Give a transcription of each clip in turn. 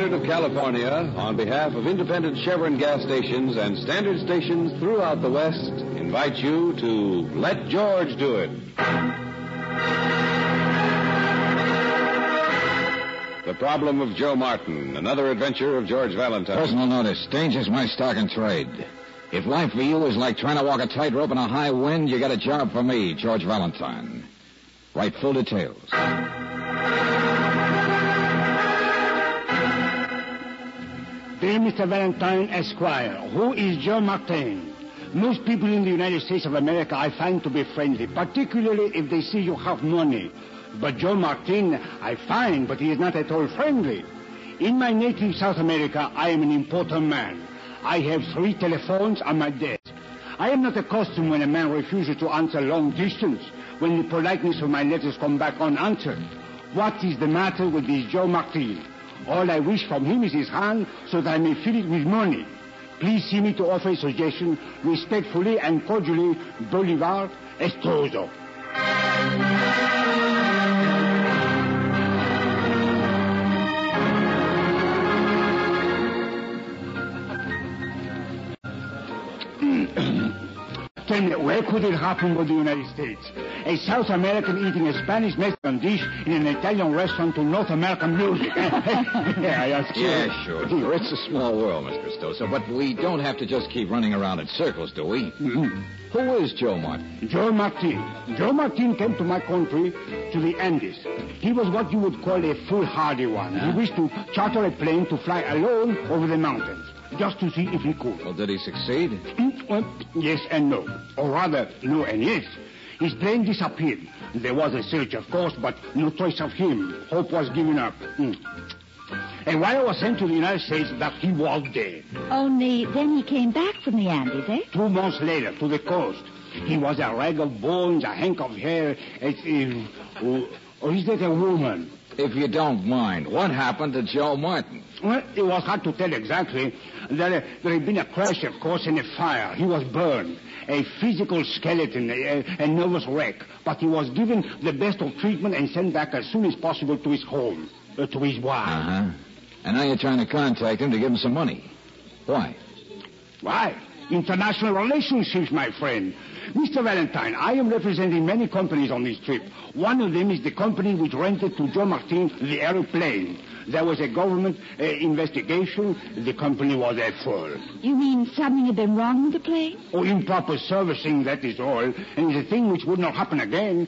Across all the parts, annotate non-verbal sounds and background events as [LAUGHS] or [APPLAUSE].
Standard of California, on behalf of independent Chevron gas stations and standard stations throughout the West, invites you to Let George Do It. The Problem of Joe Martin, another adventure of George Valentine. Personal notice. Danger's my stock and trade. If life for you is like trying to walk a tightrope in a high wind, you got a job for me, George Valentine. Write full details. Dear Mr. Valentine, Esquire, who is Joe Martin? Most people in the United States of America I find to be friendly, particularly if they see you have money. But Joe Martin I find, but he is not at all friendly. In my native South America, I am an important man. I have three telephones on my desk. I am not accustomed when a man refuses to answer long distance, when the politeness of my letters come back unanswered. What is the matter with this Joe Martin? All I wish from him is his hand so that I may fill it with money. Please see me to offer a suggestion respectfully and cordially, Bolivar Estoso. Where could it happen with the United States? A South American eating a Spanish Mexican dish in an Italian restaurant to North American music. [LAUGHS] yeah, I ask you. Yeah, sure, sure. It's a small world, Mr. Stosa, but we don't have to just keep running around in circles, do we? Mhm. Who is Joe Martin? Joe Martin. Joe Martin came to my country, to the Andes. He was what you would call a foolhardy one. He wished to charter a plane to fly alone over the mountains, just to see if he could. Well, did he succeed? Well, yes and no. Or rather, no and yes. His plane disappeared. There was a search, of course, but no trace of him. Hope was given up. Mm. And while I was sent to the United States, that he was dead. Only then he came back from the Andes, eh? Two months later, to the coast. He was a rag of bones, a hank of hair. It's, uh, or is that a woman? If you don't mind, what happened to Joe Martin? Well, it was hard to tell exactly. There, there had been a crash, of course, and a fire. He was burned. A physical skeleton, a, a nervous wreck. But he was given the best of treatment and sent back as soon as possible to his home, uh, to his wife. Uh-huh. And now you're trying to contact him to give him some money. Why? Why? International relationships, my friend. Mr. Valentine, I am representing many companies on this trip. One of them is the company which rented to Joe Martin the aeroplane. There was a government uh, investigation. The company was at fault. You mean something had been wrong with the plane? Oh, improper servicing, that is all. And it's a thing which would not happen again.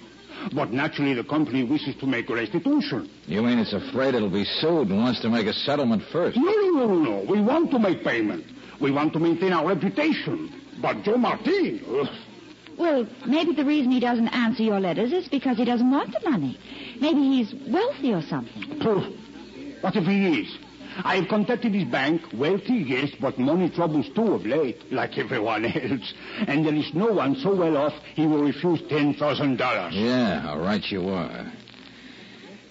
But naturally, the company wishes to make a restitution. You mean it's afraid it'll be sued and wants to make a settlement first? No, no, no, no. We want to make payment. We want to maintain our reputation. But Joe Martin, Well, maybe the reason he doesn't answer your letters is because he doesn't want the money. Maybe he's wealthy or something. pooh. what if he is? I have contacted his bank, wealthy, yes, but money troubles too of late, like everyone [LAUGHS] else. And there is no one so well off he will refuse $10,000. Yeah, all right you are.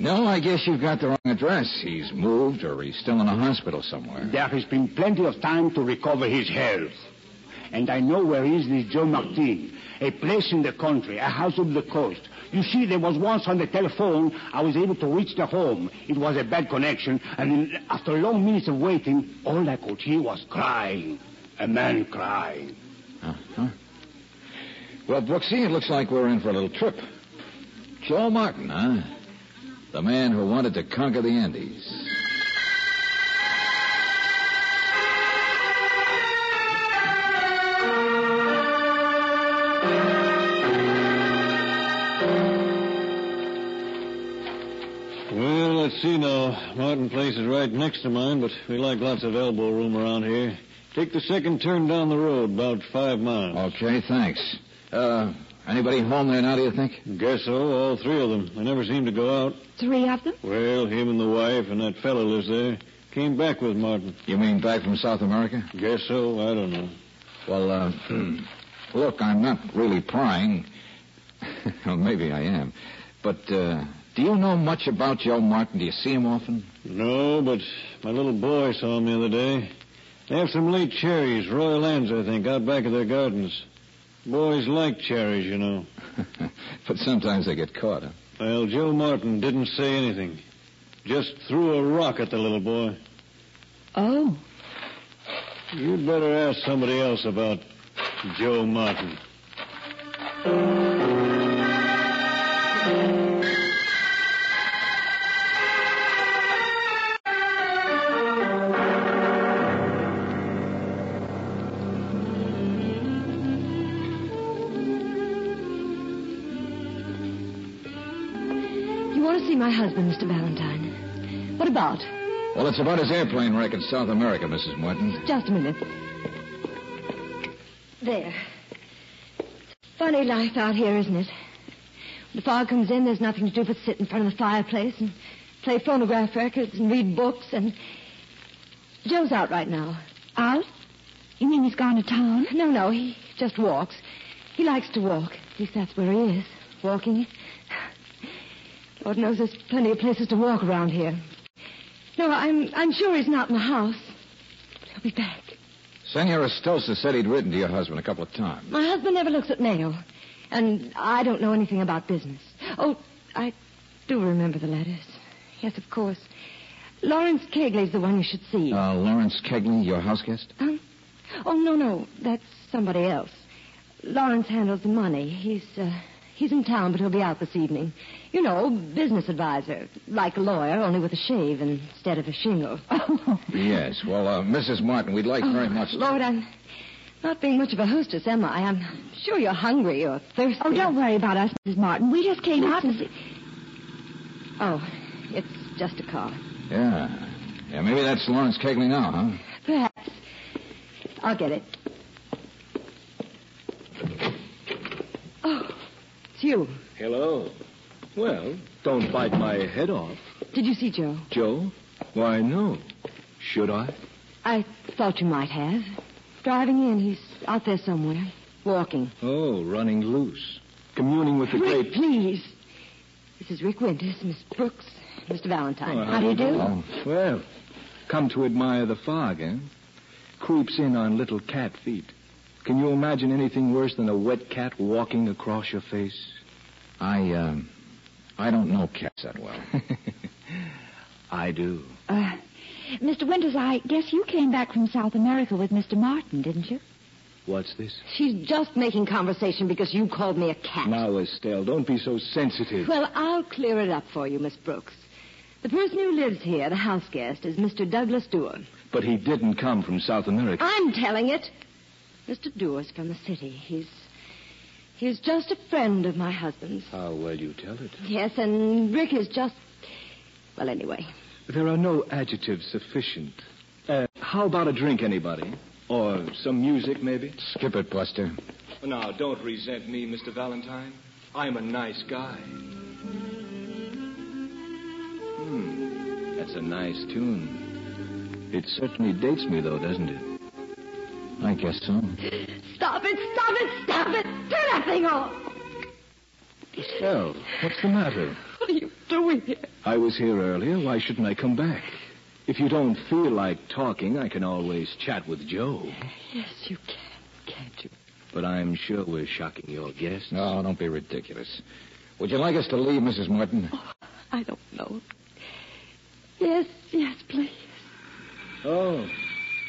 No, I guess you've got the wrong address. He's moved or he's still in a hospital somewhere. There has been plenty of time to recover his health. And I know where is this Joe Martin. A place in the country, a house on the coast. You see, there was once on the telephone, I was able to reach the home. It was a bad connection, and after long minutes of waiting, all I could hear was crying. A man crying. Uh-huh. Well, Brooksy, it looks like we're in for a little trip. Joe Martin, huh? The man who wanted to conquer the Andes. Well, let's see now. Martin Place is right next to mine, but we like lots of elbow room around here. Take the second turn down the road, about five miles. Okay, thanks. Uh, anybody home there now, do you think? Guess so, all three of them. They never seem to go out. Three of them? Well, him and the wife and that fellow lives there. Came back with Martin. You mean back from South America? Guess so, I don't know. Well, uh, look, I'm not really prying. [LAUGHS] well, maybe I am. But, uh, do you know much about Joe Martin? Do you see him often? No, but my little boy saw him the other day. They have some late cherries, Royal Anns, I think, out back of their gardens. Boys like cherries, you know. [LAUGHS] but sometimes they get caught, huh? Well, Joe Martin didn't say anything. Just threw a rock at the little boy. Oh. You'd better ask somebody else about Joe Martin. Husband, Mr. Valentine? What about? Well, it's about his airplane wreck in South America, Mrs. Martin. Just a minute. There. Funny life out here, isn't it? When the fog comes in, there's nothing to do but sit in front of the fireplace and play phonograph records and read books and. Joe's out right now. Out? You mean he's gone to town? No, no, he just walks. He likes to walk. At least that's where he is, walking. Lord knows there's plenty of places to walk around here. No, I'm I'm sure he's not in the house. He'll be back. Senor Estoso said he'd written to your husband a couple of times. My husband never looks at mail. And I don't know anything about business. Oh, I do remember the letters. Yes, of course. Lawrence Kegley's the one you should see. Uh, Lawrence Kegley, your house guest? Huh? Oh, no, no. That's somebody else. Lawrence handles the money. He's, uh, he's in town, but he'll be out this evening. You know, business advisor. Like a lawyer, only with a shave instead of a shingle. [LAUGHS] Yes. Well, uh, Mrs. Martin, we'd like very much. to- Lord, I'm not being much of a hostess, am I? I'm sure you're hungry or thirsty. Oh, don't worry about us, Mrs. Martin. We just came out to see. Oh, it's just a car. Yeah. Yeah, maybe that's Lawrence Kegley now, huh? Perhaps. I'll get it. Oh, it's you. Hello. Well, don't bite my head off. Did you see Joe? Joe? Why, no. Should I? I thought you might have. Driving in, he's out there somewhere, walking. Oh, running loose. Communing with the Rick, great. please. This is Rick Winters, Miss Brooks, Mr. Valentine. Oh, How do you do? Oh, well, come to admire the fog, eh? Creeps in on little cat feet. Can you imagine anything worse than a wet cat walking across your face? I, um, I don't know cats that well. [LAUGHS] I do. Uh, Mr. Winters, I guess you came back from South America with Mr. Martin, didn't you? What's this? She's just making conversation because you called me a cat. Now, Estelle, don't be so sensitive. Well, I'll clear it up for you, Miss Brooks. The person who lives here, the house guest, is Mr. Douglas Dewar. But he didn't come from South America. I'm telling it. Mr. Dewar's from the city. He's he's just a friend of my husband's. How well you tell it. Yes, and Rick is just well, anyway. There are no adjectives sufficient. Uh, how about a drink, anybody? Or some music, maybe? Skip it, Buster. Now, don't resent me, Mr. Valentine. I'm a nice guy. Hmm. That's a nice tune. It certainly dates me, though, doesn't it? I guess so. Stop it! Stop it! Stop it! Turn that thing off! Estelle, what's the matter? What are you doing here? I was here earlier. Why shouldn't I come back? If you don't feel like talking, I can always chat with Joe. Yes, you can, can't you? But I'm sure we're shocking your guests. No, don't be ridiculous. Would you like us to leave, Mrs. Martin? Oh, I don't know. Yes, yes, please. Oh.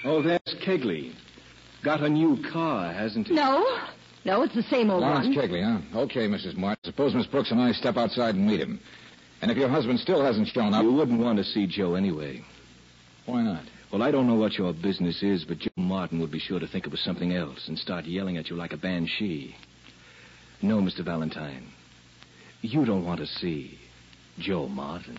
Oh, there's Kegley. Got a new car, hasn't he? No. No, it's the same old one. Lawrence one. Kegley, huh? Okay, Mrs. Martin. Suppose Miss Brooks and I step outside and meet him. And if your husband still hasn't shown up, You wouldn't want to see Joe anyway. why not? Well, I don't know what your business is, but Joe Martin would be sure to think it was something else and start yelling at you like a banshee. No, Mr. Valentine. You don't want to see Joe Martin.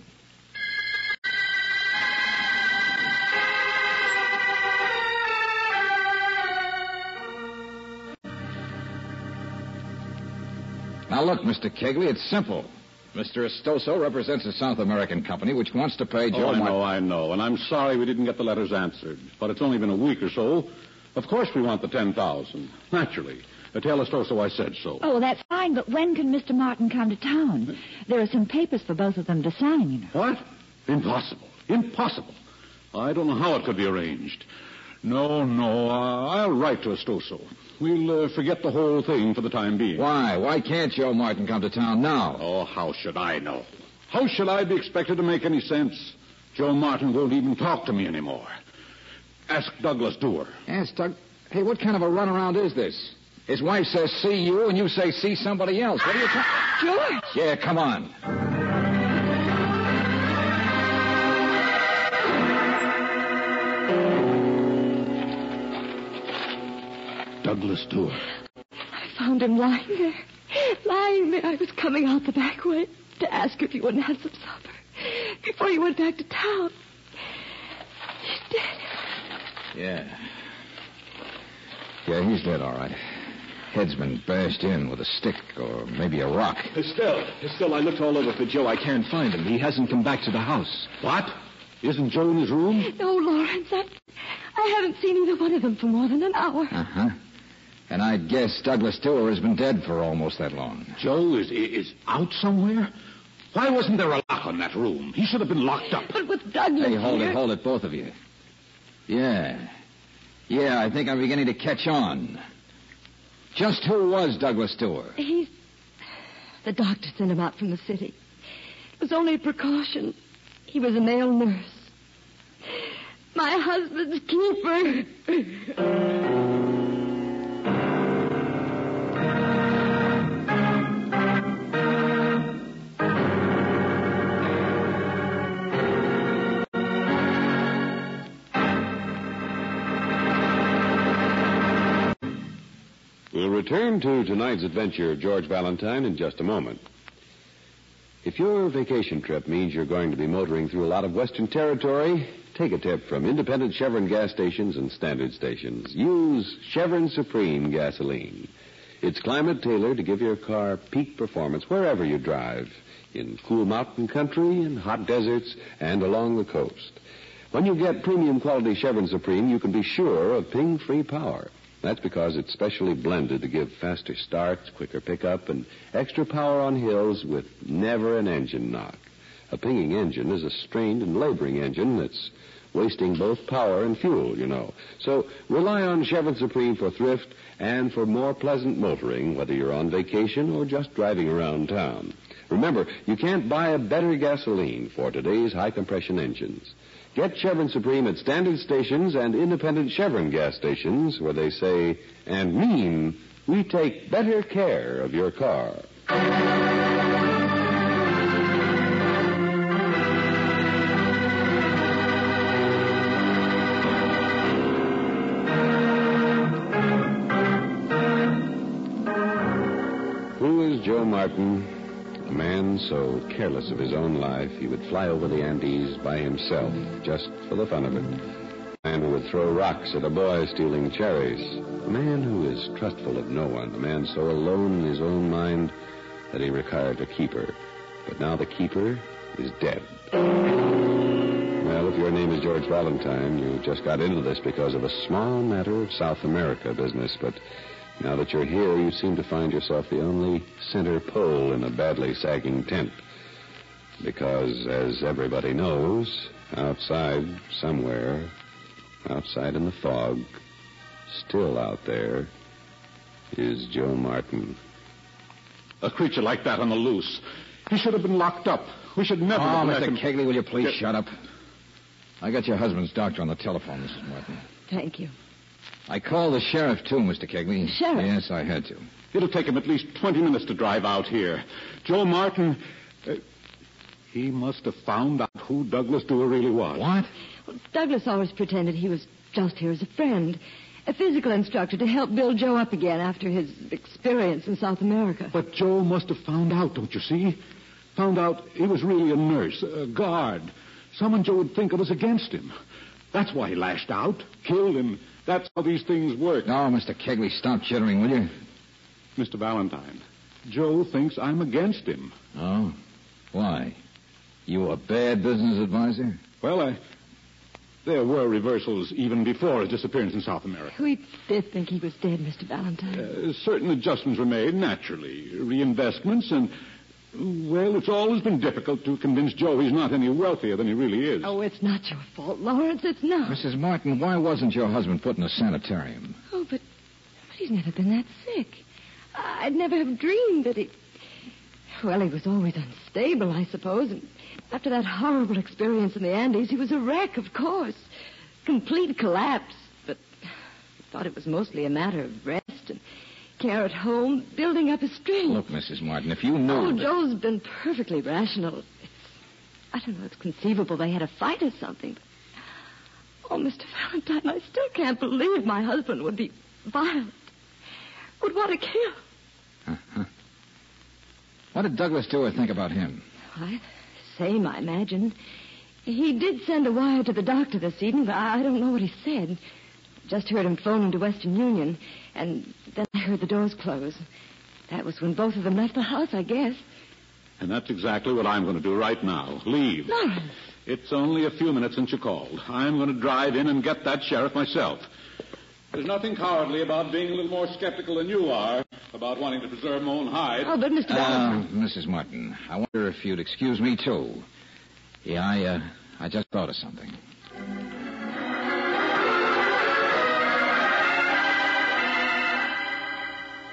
Now, look, Mr. Kegley, it's simple. Mr. Estoso represents a South American company which wants to pay Joe Oh, I Martin. know, I know. And I'm sorry we didn't get the letters answered. But it's only been a week or so. Of course we want the 10000 Naturally. Uh, tell Estoso I said so. Oh, that's fine, but when can Mr. Martin come to town? There are some papers for both of them to sign, you know. What? Impossible. Impossible. I don't know how it could be arranged. No, no. Uh, I'll write to Estoso. We'll uh, forget the whole thing for the time being. Why? Why can't Joe Martin come to town now? Oh, how should I know? How should I be expected to make any sense? Joe Martin won't even talk to me anymore. Ask Douglas Dewar. Yes, Doug. Hey, what kind of a runaround is this? His wife says see you, and you say see somebody else. What are you talking? George! Yeah, come on. Douglas Dewar. I found him lying there. Lying there. I was coming out the back way to ask if you wouldn't have some supper before you went back to town. He's dead. Yeah. Yeah, he's dead, all right. Head's been bashed in with a stick or maybe a rock. Estelle, Estelle, I looked all over for Joe. I can't find him. He hasn't come back to the house. What? Isn't Joe in his room? No, Lawrence. I, I haven't seen either one of them for more than an hour. Uh huh. And I guess Douglas Dewar has been dead for almost that long. Joe is is out somewhere? Why wasn't there a lock on that room? He should have been locked up. But with Douglas Hey, hold here... it, hold it, both of you. Yeah. Yeah, I think I'm beginning to catch on. Just who was Douglas Dewar? He's... The doctor sent him out from the city. It was only a precaution. He was a male nurse. My husband's keeper. [LAUGHS] We'll return to tonight's adventure George Valentine in just a moment. If your vacation trip means you're going to be motoring through a lot of Western territory, take a tip from independent Chevron gas stations and standard stations. Use Chevron Supreme gasoline. It's climate tailored to give your car peak performance wherever you drive in cool mountain country, in hot deserts, and along the coast. When you get premium quality Chevron Supreme, you can be sure of ping free power. That's because it's specially blended to give faster starts, quicker pickup, and extra power on hills with never an engine knock. A pinging engine is a strained and laboring engine that's wasting both power and fuel, you know. So rely on Chevron Supreme for thrift and for more pleasant motoring, whether you're on vacation or just driving around town. Remember, you can't buy a better gasoline for today's high compression engines. Get Chevron Supreme at standard stations and independent Chevron gas stations where they say and mean we take better care of your car. Who is Joe Martin? A man so careless of his own life he would fly over the Andes by himself just for the fun of it. A man who would throw rocks at a boy stealing cherries. A man who is trustful of no one. A man so alone in his own mind that he required a keeper. But now the keeper is dead. Well, if your name is George Valentine, you just got into this because of a small matter of South America business, but now that you're here, you seem to find yourself the only center pole in a badly sagging tent. Because, as everybody knows, outside, somewhere, outside in the fog, still out there, is Joe Martin. A creature like that on the loose. He should have been locked up. We should never Oh, have Mr. him... Kegley, will you please Get- shut up? I got your husband's doctor on the telephone, Mrs. Martin. Thank you. I called the sheriff, too, Mr. Kegley. Sheriff? Yes, I had to. It'll take him at least 20 minutes to drive out here. Joe Martin. Uh, he must have found out who Douglas Dewar really was. What? Well, Douglas always pretended he was just here as a friend, a physical instructor to help build Joe up again after his experience in South America. But Joe must have found out, don't you see? Found out he was really a nurse, a guard. Someone Joe would think of as against him. That's why he lashed out, killed him. That's how these things work. No, Mr. Kegley, stop chittering, will you? Mr. Valentine, Joe thinks I'm against him. Oh? Why? You a bad business advisor? Well, I. There were reversals even before his disappearance in South America. We did think he was dead, Mr. Valentine. Uh, certain adjustments were made, naturally. Reinvestments, and, well, it's always been difficult to convince Joe he's not any wealthier than he really is. Oh, it's not your fault, Lawrence. It's not. Mrs. Martin, why wasn't your husband put in a sanitarium? Oh, but, but he's never been that sick. I'd never have dreamed that he. Well, he was always unstable, I suppose. And after that horrible experience in the Andes, he was a wreck, of course. Complete collapse. But I thought it was mostly a matter of rest and care at home, building up his strength. Look, Mrs. Martin, if you knew. Oh, that- Joe's been perfectly rational. It's, I don't know, it's conceivable they had a fight or something. Oh, Mr. Valentine, I still can't believe my husband would be violent. Would want to kill. Uh-huh. What did Douglas Dewar think about him? I, same, I imagine. He did send a wire to the doctor this evening, but I don't know what he said. Just heard him phoning to Western Union, and then I heard the doors close. That was when both of them left the house, I guess. And that's exactly what I'm going to do right now. Leave. Lawrence. It's only a few minutes since you called. I'm going to drive in and get that sheriff myself. There's nothing cowardly about being a little more skeptical than you are about wanting to preserve my own hide. Oh, but Mr. Uh, Mrs. Martin, I wonder if you'd excuse me, too. Yeah, I, uh, I just thought of something.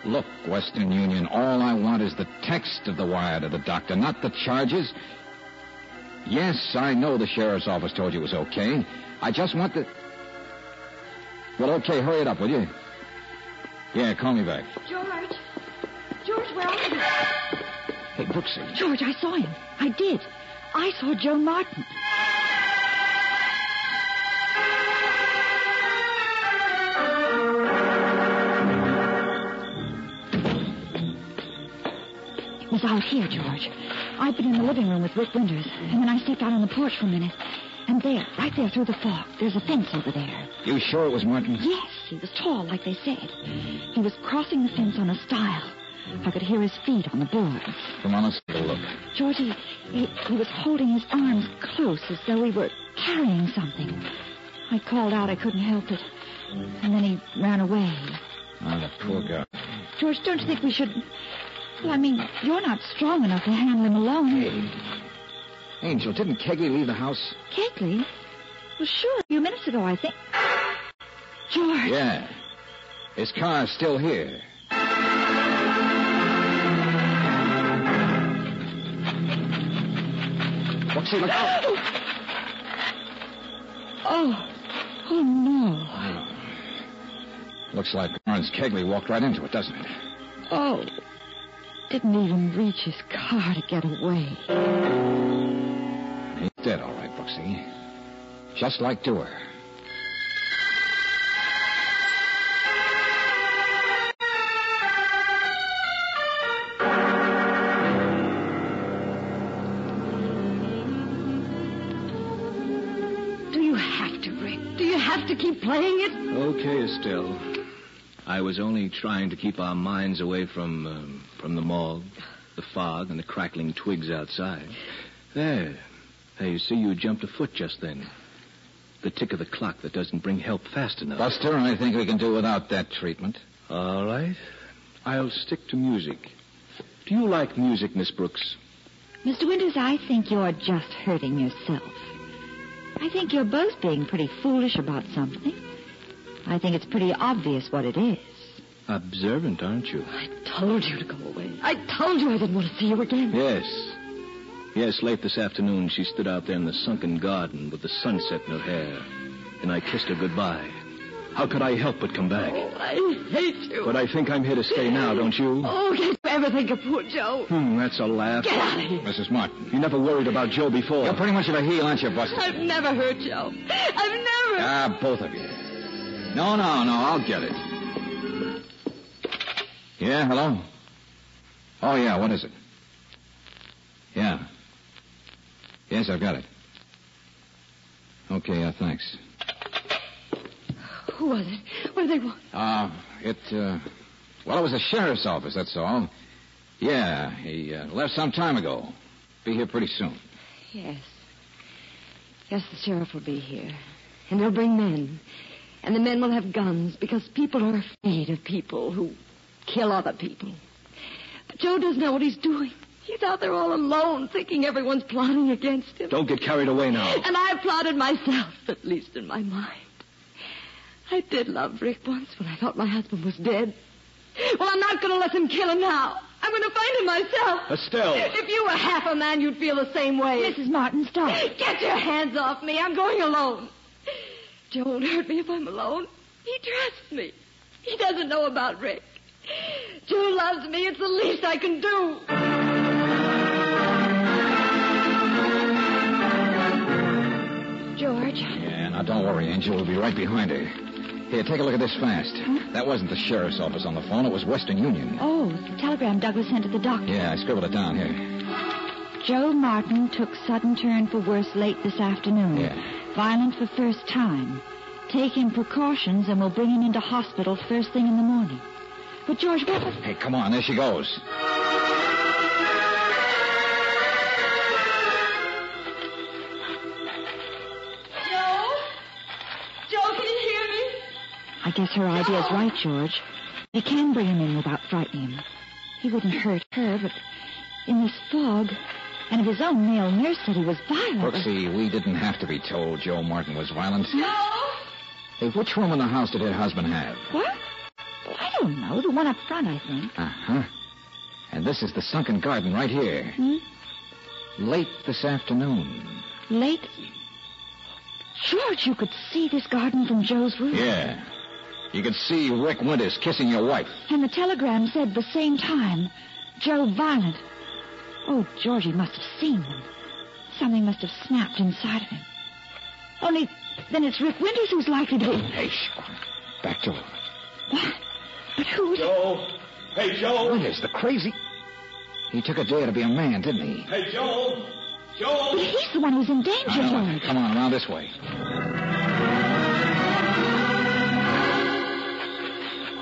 Look, Western Union, all I want is the text of the wire to the doctor, not the charges. Yes, I know the sheriff's office told you it was okay. I just want the. Well, okay, hurry it up, will you? Yeah, call me back. George. George, where are you? Hey, Brooksy. George, I saw him. I did. I saw Joe Martin. Was out here, George. I'd been in the living room with Rick Winters, and then I stepped out on the porch for a minute. And there, right there through the fog, there's a fence over there. You sure it was Martin? Yes, he was tall, like they said. He was crossing the fence on a stile. I could hear his feet on the boards. Come on, let's take a look. Georgie, he, he was holding his arms close as though he were carrying something. I called out I couldn't help it. And then he ran away. Ah, oh, the poor guy. George, don't you think we should... Well, I mean, you're not strong enough to handle him alone. Angel, didn't Kegley leave the house? Kegley? Well, sure, a few minutes ago, I think. George. Yeah. His car's still here. Brooksy, look out. [GASPS] Oh. Oh, no. Looks like Lawrence Kegley walked right into it, doesn't it? Oh. Didn't even reach his car to get away. He's dead, all right, Brooksy. Just like Dewar. Do you have to, Rick? Do you have to keep playing it? Okay, Estelle. I was only trying to keep our minds away from um, from the morgue, the fog, and the crackling twigs outside. There. Hey, you see, you jumped a foot just then. The tick of the clock that doesn't bring help fast enough. Buster, I think we can do without that treatment. All right. I'll stick to music. Do you like music, Miss Brooks? Mr. Winters, I think you're just hurting yourself. I think you're both being pretty foolish about something. I think it's pretty obvious what it is. Observant, aren't you? I told you to go away. I told you I didn't want to see you again. Yes. Yes, late this afternoon, she stood out there in the sunken garden with the sunset in her hair. And I kissed her goodbye. How could I help but come back? Oh, I hate you. But I think I'm here to stay now, don't you? Oh, can't you ever think of poor Joe? Hmm, that's a laugh. Get out of here. Mrs. Martin. You never worried about Joe before. You're pretty much of a heel, aren't you, Buster? I've never hurt Joe. I've never. Ah, both of you. No, no, no, I'll get it. Yeah, hello? Oh, yeah, what is it? Yeah. Yes, I've got it. Okay, uh, thanks. Who was it? What do they want? Uh, it, uh, well, it was the sheriff's office, that's all. Yeah, he uh, left some time ago. Be here pretty soon. Yes. Yes, the sheriff will be here. And they'll bring men. And the men will have guns because people are afraid of people who kill other people. But Joe doesn't know what he's doing. He's out there all alone, thinking everyone's plotting against him. Don't get carried away now. And I've plotted myself, [LAUGHS] at least in my mind. I did love Rick once when I thought my husband was dead. Well, I'm not going to let them kill him now. I'm going to find him myself. Estelle. If you were half a man, you'd feel the same way. Mrs. Martin, stop. Get your hands off me. I'm going alone. Joe won't hurt me if I'm alone. He trusts me. He doesn't know about Rick. Joe loves me. It's the least I can do. George. Yeah, now don't worry, Angel. We'll be right behind her. Here, take a look at this fast. Hmm? That wasn't the sheriff's office on the phone. It was Western Union. Oh, the telegram Douglas sent to the doctor. Yeah, I scribbled it down here. Joe Martin took sudden turn for worse late this afternoon. Yeah. Violent for first time. Taking precautions and we'll bring him into hospital first thing in the morning. But George, what. Hey, come on. There she goes. Joe? Joe, can you hear me? I guess her idea's right, George. He can bring him in without frightening him. He wouldn't hurt her, but in this fog, and if his own male nurse said he was violent. Brooksy, we didn't have to be told Joe Martin was violent. Joe? Hey, which room in the house did her husband have? What? I don't know. The one up front, I think. Uh-huh. And this is the sunken garden right here. Hmm? Late this afternoon. Late. George, you could see this garden from Joe's room. Yeah. You could see Rick Winters kissing your wife. And the telegram said the same time, Joe violent. Oh, Georgie must have seen them. Something must have snapped inside of him. Only then it's Rick Winters who's likely to be. Oh, hey, shh. Back door. What? But who's. Joe. Hey, Joe. Winters, the crazy. He took a dare to be a man, didn't he? Hey, Joe. Joe. But he's the one who's in danger, I know. George. Come on, around this way.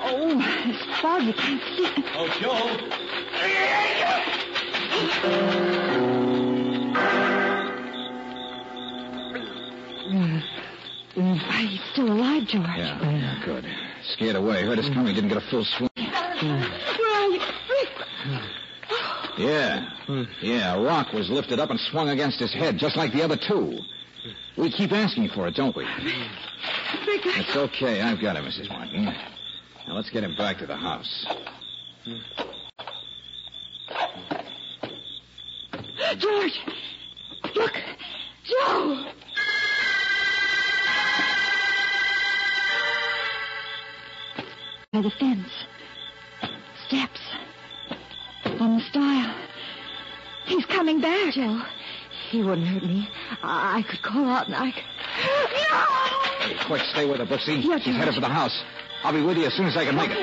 Oh, it's fog. You can't see. Oh, Joe. Mm. Why, he's still alive, George. Yeah, yeah, good. Scared away. Heard us mm. coming. Didn't get a full swing. You? Yeah. Yeah, a rock was lifted up and swung against his head, just like the other two. We keep asking for it, don't we? It's okay. I've got it, Mrs. Martin. Now let's get him back to the house. George! Look! Joe! By the fence. Steps. On the stile. He's coming back. Joe, he wouldn't hurt me. I, I could call out and I could... Hey, quick, stay with her, Brooksy. Yeah, She's George. headed for the house. I'll be with you as soon as I can make it.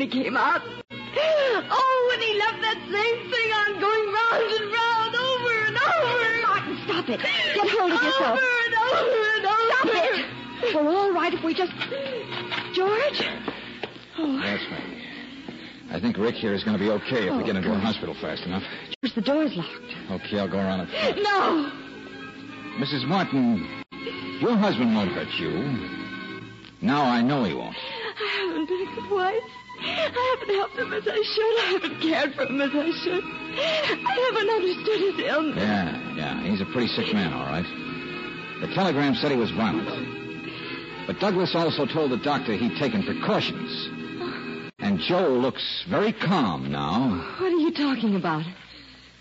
When he came out. Oh, when he left that same thing on going round and round, over and over. Martin, stop it. Get hold of yourself. Over and over and over. Stop it. We're all right if we just. George? Oh, That's me. I think Rick here is going to be okay if we Oh, get into a God. hospital fast enough. George, the door's locked. Okay, I'll go around it. No. Mrs. Martin, your husband won't hurt you. Now I know he won't. I haven't been a good wife. I haven't helped him as I should. I haven't cared for him as I should. I haven't understood his illness. Yeah, yeah. He's a pretty sick man, all right. The telegram said he was violent. But Douglas also told the doctor he'd taken precautions. And Joe looks very calm now. What are you talking about?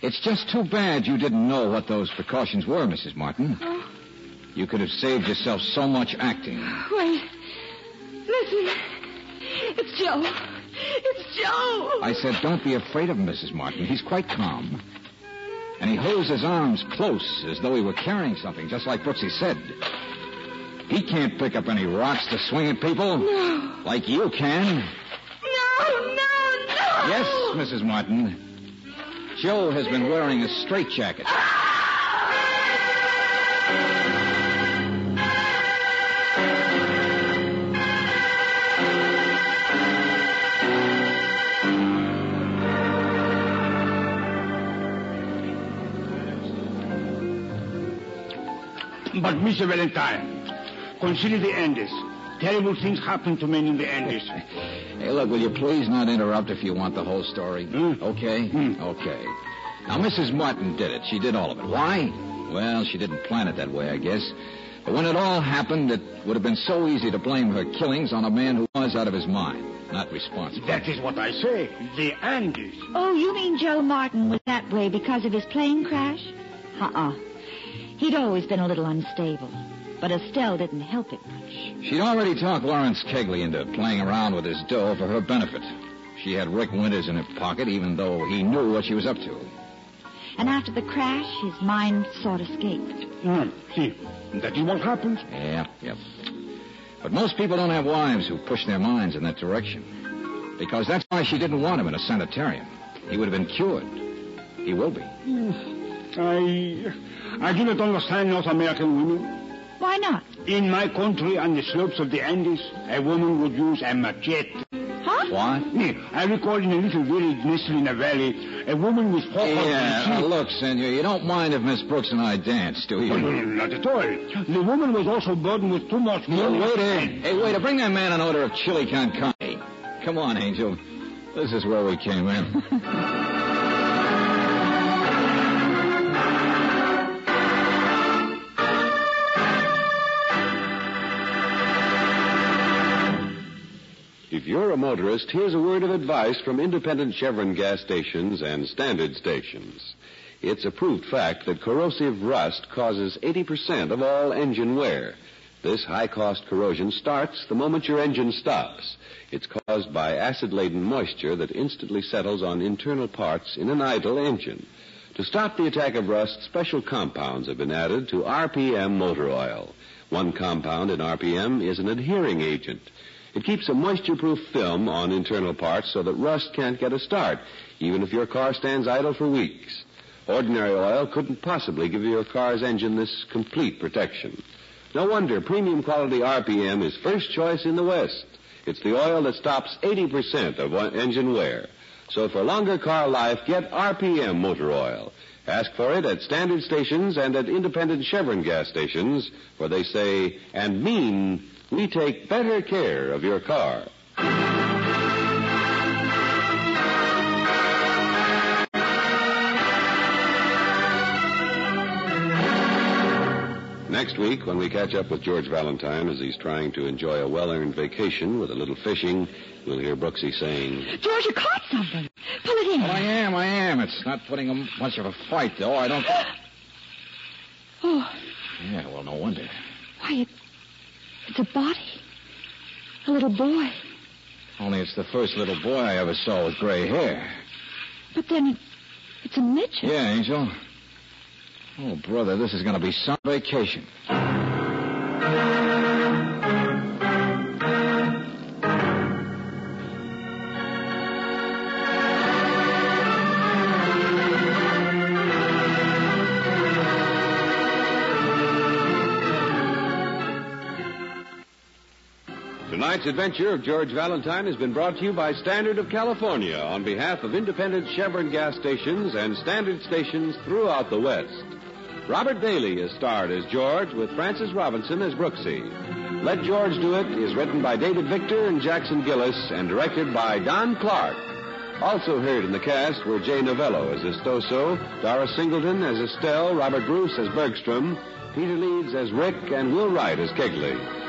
It's just too bad you didn't know what those precautions were, Mrs. Martin. Oh. You could have saved yourself so much acting. Wait. Listen. It's Joe. It's Joe. I said, don't be afraid of him, Mrs. Martin. He's quite calm. And he holds his arms close as though he were carrying something, just like Brooksy said. He can't pick up any rocks to swing at people. No. Like you can. No, no, no. Yes, Mrs. Martin. Joe has been wearing a straitjacket. Ah! But, Mr. Valentine, consider the Andes. Terrible things happen to men in the Andes. [LAUGHS] Hey, look, will you please not interrupt if you want the whole story? Hmm. Okay? Hmm. Okay. Now, Mrs. Martin did it. She did all of it. Why? Well, she didn't plan it that way, I guess. But when it all happened, it would have been so easy to blame her killings on a man who was out of his mind, not responsible. That is what I say. The Andes. Oh, you mean Joe Martin was that way because of his plane crash? Uh-uh. He'd always been a little unstable. But Estelle didn't help it much. She'd already talked Lawrence Kegley into playing around with his dough for her benefit. She had Rick Winters in her pocket, even though he knew what she was up to. And after the crash, his mind sought escape. escaped. Hmm. See, that is what happens. Yep, yep. But most people don't have wives who push their minds in that direction. Because that's why she didn't want him in a sanitarium. He would have been cured. He will be. I, I do not understand North American women. Why not? In my country, on the slopes of the Andes, a woman would use a machete. Huh? What? Yeah, I recall in a little village nestled in a valley, a woman with four Yeah, husbands. uh, look, senor, you don't mind if Miss Brooks and I dance, do you? No, no, no, not at all. The woman was also burdened with too much Hey, money. waiter. Hey, waiter, bring that man an order of chili con carne. Come on, Angel. This is where we came in. [LAUGHS] If you're a motorist, here's a word of advice from independent Chevron gas stations and standard stations. It's a proved fact that corrosive rust causes 80% of all engine wear. This high cost corrosion starts the moment your engine stops. It's caused by acid laden moisture that instantly settles on internal parts in an idle engine. To stop the attack of rust, special compounds have been added to RPM motor oil. One compound in RPM is an adhering agent. It keeps a moisture-proof film on internal parts so that rust can't get a start, even if your car stands idle for weeks. Ordinary oil couldn't possibly give your car's engine this complete protection. No wonder premium quality RPM is first choice in the West. It's the oil that stops 80% of engine wear. So for longer car life, get RPM motor oil. Ask for it at standard stations and at independent Chevron gas stations, where they say and mean we take better care of your car. Next week, when we catch up with George Valentine as he's trying to enjoy a well-earned vacation with a little fishing, we'll hear Brooksy saying, George, you caught something. Pull it in. Well, I am, I am. It's not putting a much of a fight, though. I don't. [GASPS] Oh, Yeah, well, no wonder. why, it, it's a body. A little boy. Only it's the first little boy I ever saw with gray hair. But then it's a midget. Yeah, Angel. Oh, brother, this is going to be some vacation. Tonight's adventure of George Valentine has been brought to you by Standard of California on behalf of independent Chevron gas stations and standard stations throughout the West. Robert Bailey is starred as George with Frances Robinson as Brooksy. Let George Do It is written by David Victor and Jackson Gillis and directed by Don Clark. Also heard in the cast were Jay Novello as Estoso, Doris Singleton as Estelle, Robert Bruce as Bergstrom, Peter Leeds as Rick, and Will Wright as Kegley.